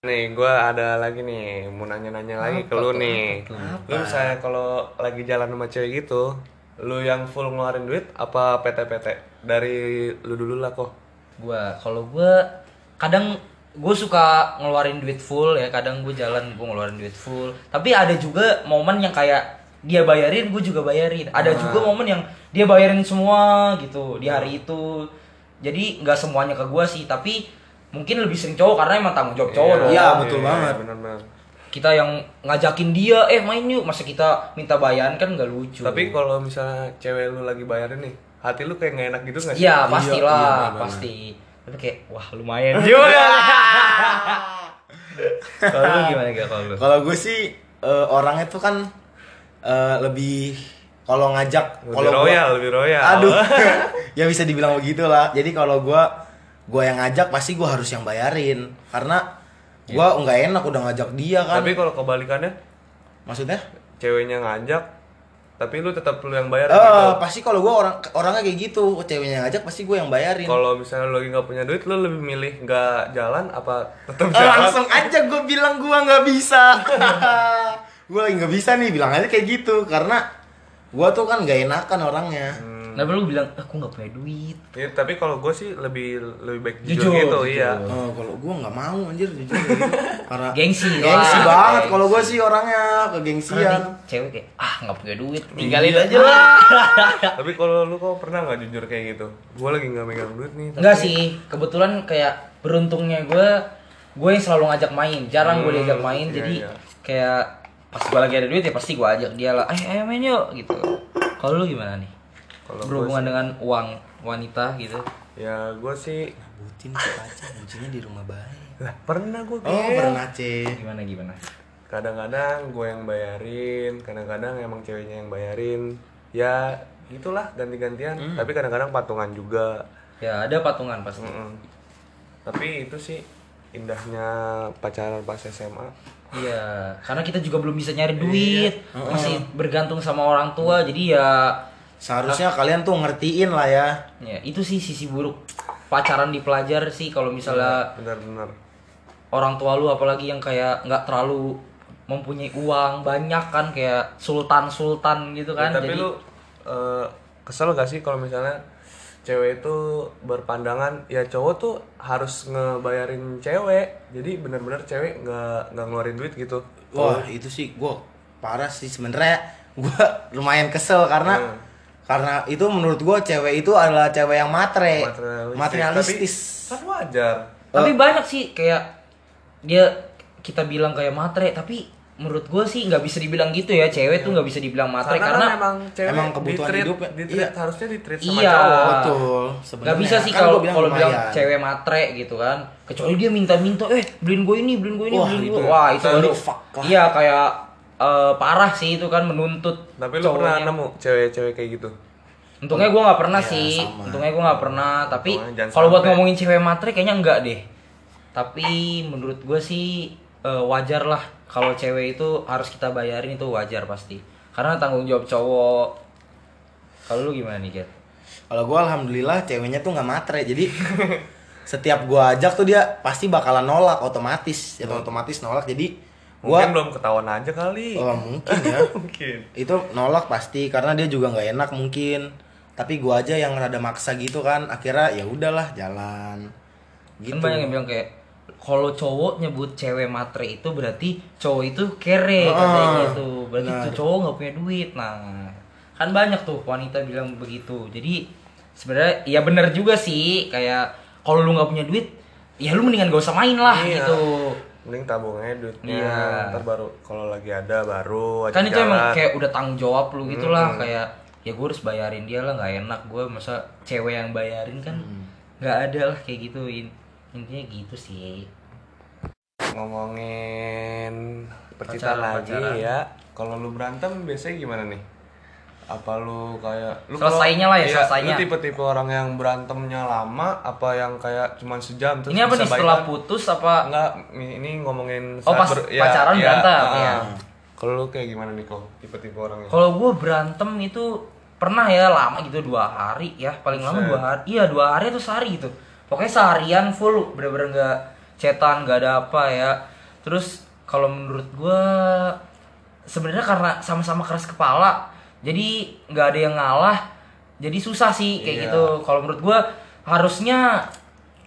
Nih, gue ada lagi nih, mau nanya-nanya lagi ke lu nih. Lu misalnya kalau lagi jalan sama cewek gitu, lu yang full ngeluarin duit apa PT-PT? Dari lu dulu lah kok. Gua kalau gua kadang gue suka ngeluarin duit full ya, kadang gue jalan gue ngeluarin duit full. Tapi ada juga momen yang kayak dia bayarin, gue juga bayarin. Ada juga momen yang dia bayarin semua gitu di hari itu. Jadi nggak semuanya ke gua sih, tapi mungkin lebih sering cowok karena emang tanggung jawab cowok dong. Iya, betul banget. Bener-bener. Kita yang ngajakin dia, eh main yuk, masa kita minta bayaran kan nggak lucu. Tapi kalau misalnya cewek lu lagi bayarin nih, hati lu kayak gak enak gitu gak sih? Iya pastilah, iya, bener-bener. pasti. Tapi kayak wah lumayan juga. kalau lu gimana gak kalau lu? Kalau gue sih eh, orangnya tuh kan eh, lebih kalau ngajak Lebih kalau gua- royal, lebih royal. Aduh. ya bisa dibilang begitu lah. Jadi kalau gua gua yang ngajak pasti gua harus yang bayarin karena gua nggak enak udah ngajak dia kan. Tapi kalau kebalikannya, Maksudnya? ceweknya ngajak, tapi lu tetap lu yang bayar Eh, gitu. pasti kalau gua orang orangnya kayak gitu, ceweknya ngajak pasti gua yang bayarin. Kalau misalnya lu lagi nggak punya duit, lu lebih milih nggak jalan apa tetap Eh, jalan? langsung aja gua bilang gua nggak bisa. gua lagi nggak bisa nih bilang aja kayak gitu karena gua tuh kan nggak enakan orangnya. Nah lu bilang, aku nggak punya duit. Ya, tapi kalau gue sih lebih lebih baik jujur, Jujur, gitu, jujur. iya. Oh, kalau gua nggak mau anjir jujur. Karena Gengsi gengsi lah. banget kalau gua sih orangnya kegengsian. cewek kayak ah nggak punya duit, tinggalin Iya. aja lah. Tapi kalau lu kok pernah nggak jujur kayak gitu? Gue lagi nggak megang duit nih. tapi- Enggak sih, kebetulan kayak beruntungnya gue, gue yang selalu ngajak main, jarang gue Hmm, diajak main, iya, jadi iya. kayak pas gue lagi ada duit ya pasti gue ajak dia lah, ayo ayo main yuk gitu. Kalau lu gimana nih? Kalau gua Berhubungan sih- dengan uang wanita gitu? Ya gue sih Butin ke kaca, kuncinya di rumah baik. lah pernah gue Oh, pernah, Ce. Gimana gimana? Kadang-kadang gue yang bayarin, kadang-kadang emang ceweknya yang bayarin. Ya gitulah ganti-gantian. Hmm. Tapi kadang-kadang patungan juga. Ya ada patungan pasti. Mm-mm. Tapi itu sih indahnya pacaran pas SMA. Iya, karena kita juga belum bisa nyari duit, masih bergantung sama orang tua, jadi ya, Seharusnya kalian tuh ngertiin lah ya. ya itu sih sisi buruk pacaran di pelajar sih kalau misalnya Benar-benar. orang tua lu apalagi yang kayak nggak terlalu mempunyai uang banyak kan kayak sultan sultan gitu kan Ya, tapi jadi lu eh, kesel gak sih kalau misalnya cewek itu berpandangan ya cowok tuh harus ngebayarin cewek jadi benar-benar cewek nggak nggak ngeluarin duit gitu Wah, itu sih gua parah sih sebenarnya. Gua lumayan kesel karena Hmm. Karena itu menurut gua cewek itu adalah cewek yang matre. materialistis, Materialistis. tapi kan wajar tapi banyak sih kayak dia kita bilang kayak matre tapi menurut gue sih nggak bisa dibilang gitu ya cewek tuh nggak bisa dibilang matre karena, karena, kan emang cewek emang kebutuhan di-treat- hidupnya. di-treat, Iya. harusnya di treat sama Iya. cowok Betul. nggak bisa sih Kan kalau bilang kalau bilang cewek matre gitu kan kecuali dia minta-minta eh beliin gue ini beliin gue ini Wah, beliin itu gue wah itu baru iya kayak eh, parah sih itu kan menuntut tapi lu pernah cowoknya. nemu cewek-cewek kayak gitu Untungnya gue nggak pernah Iya, sih. sama. Untungnya gue nggak pernah. Tapi kalau buat ngomongin cewek matre kayaknya enggak deh. Tapi menurut gue sih eh, wajar lah kalau cewek itu harus kita bayarin itu wajar pasti. Karena tanggung jawab cowok. Kalau lu gimana nih, Kat? Kalau gua alhamdulillah ceweknya tuh nggak matre. Jadi setiap gua ajak tuh dia pasti bakalan nolak otomatis. Ya otomatis nolak. Jadi gua mungkin belum ketahuan aja kali Oh, mungkin ya. mungkin itu nolak pasti karena dia juga nggak enak mungkin tapi gua aja yang rada maksa gitu kan akhirnya ya udahlah jalan gitu Kan banyak yang bilang kayak kalau cowok nyebut cewek matre itu berarti cowok itu kere Ah, katanya gitu. Berarti benar. tuh cowok nggak punya duit. Nah, kan banyak tuh wanita bilang begitu. Jadi sebenarnya ya bener juga sih kayak kalau lu nggak punya duit, ya lu mendingan gak usah main lah Iya. gitu. Mending tabung aja duitnya Iya. ntar baru kalau lagi ada baru aja Kan itu emang jalan. kayak udah tanggung jawab lu gitu lah Hmm. kayak ya gue harus bayarin dia lah nggak enak gue masa cewek yang bayarin kan Hmm. nggak ada lah kayak gitu In- intinya gitu sih ngomongin percintaan lagi pacaran. ya kalau lu berantem biasanya gimana nih apa lu kayak lu kalau- Selesainya lah ya, iya, selesainya. lu tipe-tipe orang yang berantemnya lama apa yang kayak cuman sejam terus Ini apa nih setelah baikan? putus apa? Enggak, ini ngomongin Oh, pas pacaran berantem, ah. ya. Kalau lu kayak gimana nih kok? Tipe-tipe orangnya. Kalau gue berantem itu pernah ya lama gitu dua hari ya paling lama dua hari iya dua hari atau sehari gitu pokoknya seharian full bener-bener nggak cetan nggak ada apa ya terus kalau menurut gue sebenarnya karena sama-sama keras kepala jadi nggak ada yang ngalah jadi susah sih kayak Iya. gitu kalau menurut gue harusnya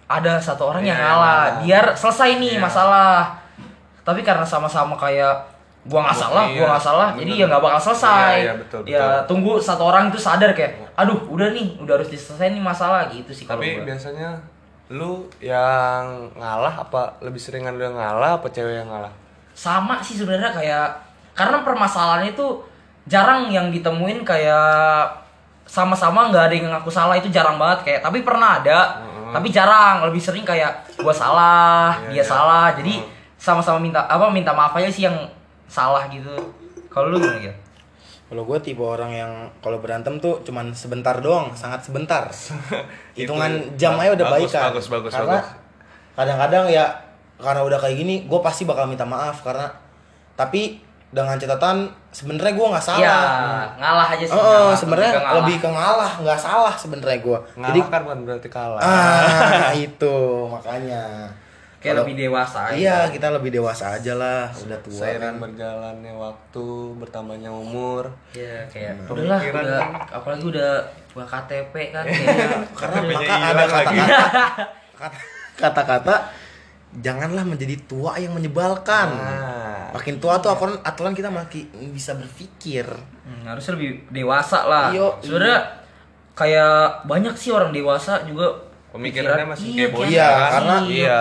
ada satu orang yang Iya, ngalah ngalah. biar selesai nih Iya. masalah tapi karena sama-sama kayak gua nggak salah Iya, gua nggak salah jadi bener. ya nggak bakal selesai Iya, iya, betul, ya betul. tunggu satu orang itu sadar kayak aduh udah nih udah harus diselesaikan nih masalah gitu sih kalau Tapi gua. biasanya lu yang ngalah apa lebih seringan lu yang ngalah apa cewek yang ngalah? sama sih sebenarnya kayak karena permasalahan itu jarang yang ditemuin kayak sama-sama nggak ada yang ngaku salah itu jarang banget kayak tapi pernah ada tapi jarang lebih sering kayak gua salah Iya, dia iya. salah jadi sama-sama minta apa minta maaf aja sih yang salah gitu kalau lu gimana ya Kalau gue tipe orang yang kalau berantem tuh cuman sebentar doang, sangat sebentar. Hitungan Itu jam aja udah baik kan. bagus, bagus, karena bagus. kadang-kadang ya karena udah kayak gini, gue pasti bakal minta maaf karena tapi dengan catatan sebenarnya gue nggak ya salah. ngalah aja sih Oh, sebenarnya lebih ke ngalah. nggak salah sebenarnya gue. Jadi kan bukan berarti kalah. ah itu makanya. kayak Kalau- lebih dewasa aja. Iya, kita lebih dewasa aja lah, udah tua Seiring kan. berjalannya waktu, bertambahnya umur. Iya kayak Hmm. udahlah Pemikiran udah kan. apalagi udah buka KTP kan kayaknya Karena maka hilang ada lagi. kata-kata kata- kata-kata janganlah menjadi tua yang menyebalkan. Nah. Makin tua tuh aturan aturan kita makin bisa berpikir. Hmm, harusnya lebih dewasa lah. Iyo, Sebenarnya kayak banyak sih orang dewasa juga Pemikirannya pikiran- masih iya, kayak bocah Iya, kan? karena- iya.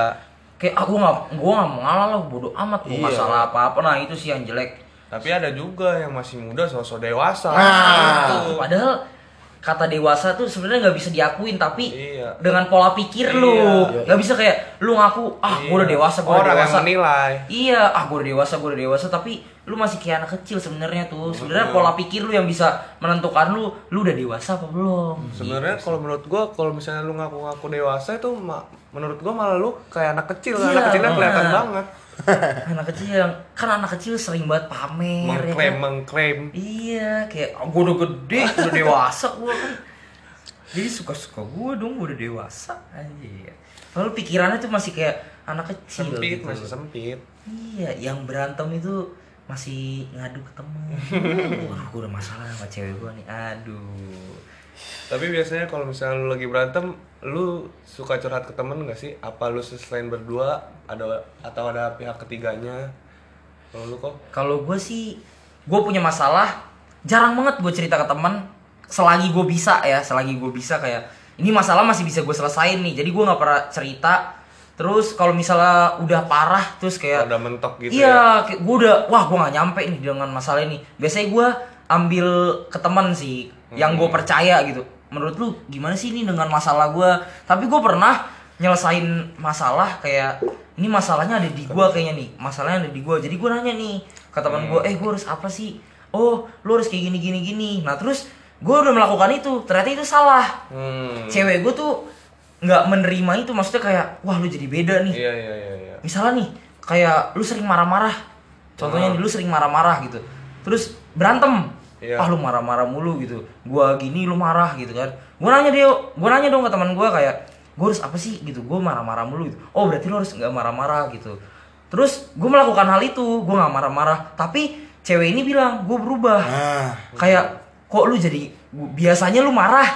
kayak aku nggak gua nggak mau ngalah lah bodo amat gua Iya. salah apa apa nah itu sih yang jelek Tapi ada juga yang masih muda sosok dewasa. Nah. Itu. padahal kata dewasa tuh sebenarnya nggak bisa diakuin tapi Iya. dengan pola pikir Iya. lu Iya. nggak bisa kayak lu ngaku ah gua udah Iya. dewasa gua udah dewasa menilai. Iya, ah gue udah dewasa, gue udah dewasa, tapi lu masih kayak anak kecil sebenarnya tuh. Sebenarnya pola pikir lu yang bisa menentukan lu, lu udah dewasa apa belum. Sebenarnya kalau menurut gua kalau misalnya lu ngaku-ngaku dewasa itu menurut gua malah lu kayak anak kecil. Iya, anak kecilnya kelihatan banget. Anak kecil yang kan anak kecil sering banget pamer ya Mengklaim, kan? mengklaim. Iya, kayak oh, gue udah gede, udah dewasa gue kan. Jadi suka-suka gue dong, gue udah dewasa aja. Lalu pikirannya tuh masih kayak anak kecil Sempit, gitu. masih sempit. Iya, yang berantem itu masih ngadu ke temen. Gue udah masalah sama cewek gue nih. Aduh. Tapi biasanya kalau misalnya lu lagi berantem, lu suka curhat ke temen gak sih? Apa lu selain berdua ada atau ada pihak ketiganya? Kalau lu kok? Kalau gue sih, gue punya masalah. Jarang banget gue cerita ke temen. Selagi gue bisa ya, selagi gue bisa kayak ini masalah masih bisa gue selesain nih. Jadi gue nggak pernah cerita. Terus kalau misalnya udah parah, terus kayak Ada mentok gitu ya? iya, kayak gue udah, wah gue nggak nyampe nih dengan masalah ini. Biasanya gue ambil ke teman sih, yang gue percaya gitu. Menurut lu gimana sih ini dengan masalah gue? Tapi gue pernah nyelesain masalah kayak ini masalahnya ada di gue kayaknya nih, masalahnya ada di gue. Jadi gue nanya nih ke teman gue, eh gue harus apa sih? Oh, lu harus kayak gini gini gini. Nah terus gue udah melakukan itu, ternyata itu salah. Hmm. Cewek gue tuh nggak menerima itu, maksudnya kayak wah lu jadi beda nih Iya, iya, iya, iya. misalnya nih kayak lu sering marah-marah contohnya nih lu sering marah-marah gitu terus berantem Iya. ah lu marah-marah mulu gitu. Gua gini lu marah gitu kan. Gua nanya dia gua nanya dong ke teman gua kayak gua harus apa sih? Gitu. Gua marah-marah mulu gitu. Oh berarti lu harus nggak marah-marah gitu. Terus gua melakukan hal itu gua nggak marah-marah. Tapi cewek ini bilang gua berubah. Nah, kayak kok lu jadi biasanya lu marah?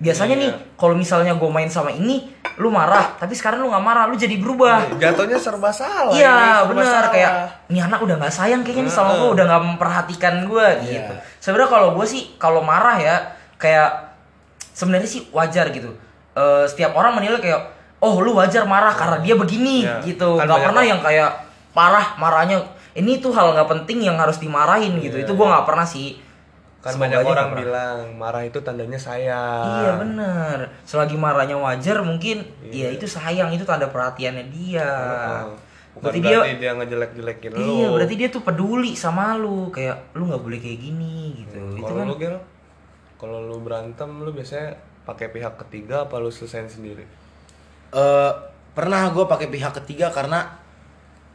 Biasanya Iya. nih kalau misalnya gue main sama ini lu marah tapi sekarang lu nggak marah lu jadi berubah Jatuhnya serba salah. Iya benar kayak ini anak udah nggak sayang kayaknya nih sama gue udah nggak memperhatikan gue Iya. gitu. Sebenarnya kalau gue sih kalau marah ya kayak sebenarnya sih wajar gitu. Eh, setiap orang menilai kayak oh lu wajar marah karena dia begini Iya. gitu. Kan Nggak pernah yang kayak parah marahnya ini tuh hal nggak penting yang harus dimarahin gitu. Iya, Itu gue nggak pernah sih. Kan Semoga banyak orang bilang marah itu tandanya sayang. Iya bener Selagi marahnya wajar mungkin Iya. ya itu sayang itu tanda perhatiannya dia. Heeh. bukan Berarti berarti, dia- dia, ngejelek-jelekin lu Iya, berarti dia tuh peduli sama lu, kayak lu nggak boleh kayak gini gitu. Itu kalau kan lu Gil kalau lu berantem lu biasanya pakai pihak ketiga apa lu selesain sendiri Eh, pernah gue pakai pihak ketiga karena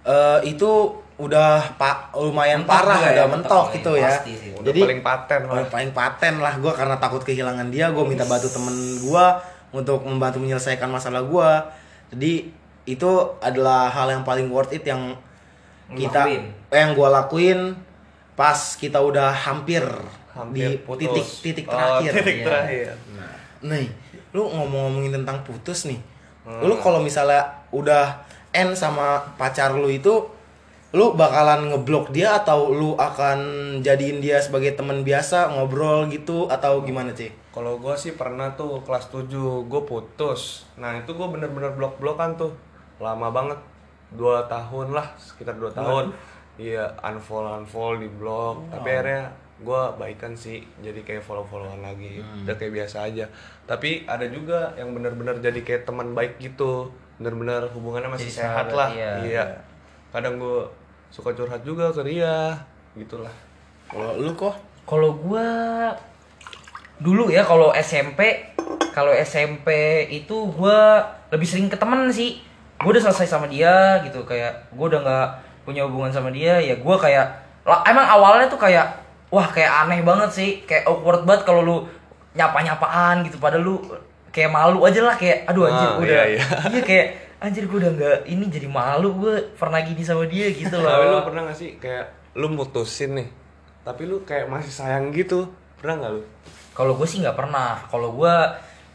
eh, itu udah pak lumayan Mentok parah ya, mentok mentok gitu ya, ya. pasti sih. Udah Jadi paling paten lah. paling, paten lah gue karena takut kehilangan dia gue minta bantu temen gue untuk membantu menyelesaikan masalah gue. Jadi itu adalah hal yang paling worth it yang kita lakuin. yang gue lakuin pas kita udah hampir, hampir di putus. titik titik Oh, terakhir. titik Iya. terakhir Nih, lu ngomong-ngomongin tentang putus nih. Lu kalau misalnya udah end sama pacar lu itu, lu bakalan ngeblok dia atau lu akan jadiin dia sebagai teman biasa ngobrol gitu atau gimana sih? Kalau gue sih pernah tuh kelas 7 gue putus. Nah itu gue bener-bener blok-blokan tuh. Lama banget. Dua tahun lah, sekitar dua tahun. Iya, unfollow unfollow di blog. Tapi akhirnya gue baikan sih. Jadi kayak follow-followan lagi. Udah kayak biasa aja. Tapi ada juga yang bener-bener jadi kayak teman baik gitu. Bener-bener hubungannya masih Jadi sehat sahabat, lah. iya. iya. Kadang gue suka curhat juga ke dia. Gitulah. Kalau lu kok Kalau gua dulu ya kalau SMP, kalau SMP itu gua lebih sering ke temen sih. Gua udah selesai sama dia gitu kayak gua udah nggak punya hubungan sama dia ya gua kayak lah, emang awalnya tuh kayak wah kayak aneh banget sih kayak awkward banget kalau lu nyapa-nyapaan gitu padahal lu kayak malu aja lah kayak aduh anjir Ah, gua udah iya, iya. iya kayak anjir gua udah nggak ini jadi malu gua pernah gini sama dia gitu loh Tapi lu pernah gak sih kayak lu mutusin nih, tapi lu kayak masih sayang gitu, pernah nggak lu? Kalau gue sih nggak pernah. Kalau gue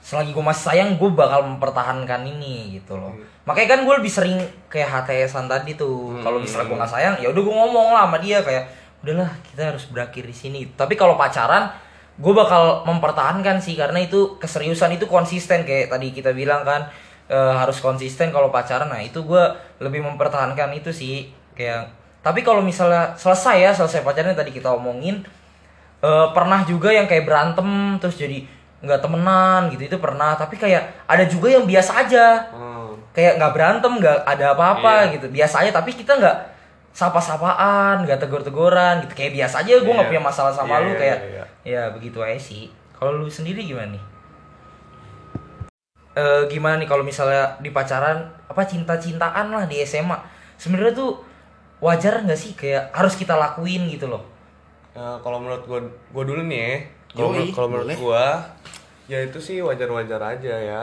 selagi gue masih sayang, gue bakal mempertahankan ini gitu loh. Makanya kan gue lebih sering kayak HTSan tadi tuh. Kalau misalnya gue nggak sayang, ya udah gue ngomong lah sama dia kayak, udahlah kita harus berakhir di sini. Tapi kalau pacaran, gue bakal mempertahankan sih karena itu keseriusan itu konsisten kayak tadi kita bilang kan eh, harus konsisten kalau pacaran. Nah itu gue lebih mempertahankan itu sih kayak. Tapi kalau misalnya selesai ya selesai pacaran yang tadi kita omongin, Eh, pernah juga yang kayak berantem terus jadi nggak temenan gitu itu pernah tapi kayak ada juga yang biasa aja Hmm. kayak nggak berantem nggak ada apa-apa Iya. gitu biasa aja tapi kita nggak sapa-sapaan nggak tegur-teguran gitu kayak biasa aja gue nggak Iya. punya masalah sama Iya, lu iya, kayak iya, ya begitu aja sih kalau lu sendiri gimana nih Eh, gimana nih kalau misalnya di pacaran apa cinta-cintaan lah di SMA sebenarnya tuh wajar nggak sih kayak harus kita lakuin gitu loh Ya, kalau menurut gua, gua dulu nih ya. Kalau menurut, kalau menurut boleh. gua, ya itu sih wajar-wajar aja ya.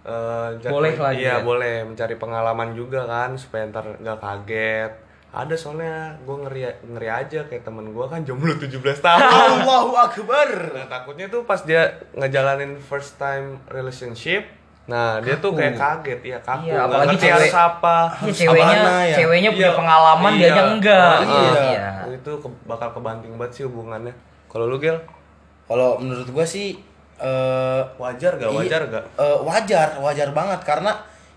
Eh, jatuh- Boleh lah Iya dia. boleh mencari pengalaman juga kan supaya ntar nggak kaget. Ada soalnya gua ngeri ngeri aja kayak temen gua kan jomblo 17 tahun. Allahu Akbar. Nah, takutnya tuh pas dia ngejalanin first time relationship, nah dia tuh kayak kaget ya kaku, Iya, apalagi ngerti cewek- harus apa. Iya ceweknya ya? ceweknya punya Iya, pengalaman dia iya. aja enggak. Iya. Iya. Itu ke- bakal kebanting banget sih hubungannya. Kalau lu Gel, Kalau menurut gua sih eh wajar gak? Iya. Wajar gak? Eh, wajar, wajar banget karena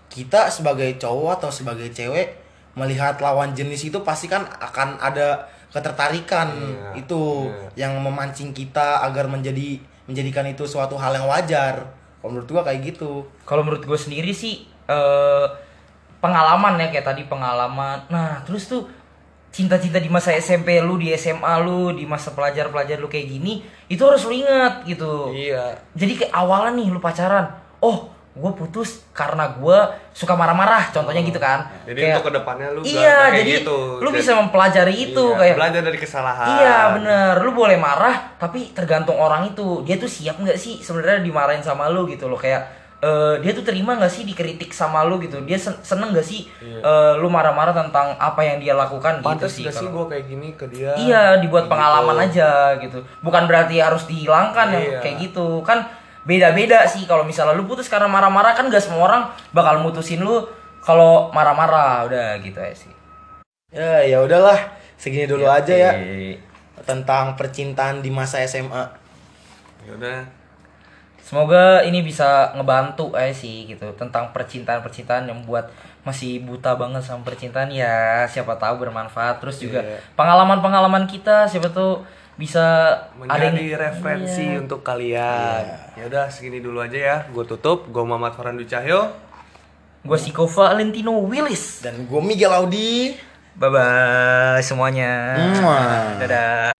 kita sebagai cowok atau sebagai cewek melihat lawan jenis itu pasti kan akan ada ketertarikan Iya, itu iya. yang memancing kita agar menjadi menjadikan itu suatu hal yang wajar. Kalau menurut gua kayak gitu. Kalau menurut gue sendiri sih eh pengalaman ya kayak tadi pengalaman. Nah, terus tuh cinta-cinta di masa SMP lu, di SMA lu, di masa pelajar-pelajar lu kayak gini, itu harus lu ingat gitu. Iya. Jadi kayak awalnya nih lu pacaran, oh gue putus karena gue suka marah-marah, contohnya gitu kan. Jadi Kayak- untuk ke depannya lu Iya, kayak jadi gitu. lu Jadi- bisa mempelajari itu Iya, kayak belajar dari kesalahan. Iya bener, lu boleh marah tapi tergantung orang itu dia tuh siap nggak sih sebenarnya dimarahin sama lu gitu loh kayak eh, dia tuh terima nggak sih dikritik sama lu gitu dia sen- seneng nggak sih eh, lu marah-marah tentang apa yang dia lakukan Pantes gitu sih gak sih gue kayak gini ke dia? iya dibuat Gitu. pengalaman aja gitu bukan berarti harus dihilangkan yang Iya. kayak gitu kan beda-beda sih kalau misalnya lu putus karena marah-marah kan gak semua orang bakal mutusin lu kalau marah-marah udah gitu aja sih Ya ya udahlah, segini dulu aja ya tentang percintaan di masa SMA. Ya udah. Semoga ini bisa ngebantu aja sih gitu tentang percintaan-percintaan yang buat masih buta banget sama percintaan ya siapa tahu bermanfaat terus juga Iya. pengalaman-pengalaman kita siapa tuh bisa ada Menjadi yang referensi Iya. untuk kalian. Ya udah segini dulu aja ya. Gue tutup. Gue Muhammad Farhan Dwi Cahyo. Gue Siko Valentino Willis. Dan gue Miguel Audi. Bye bye semuanya. Muah. Dadah.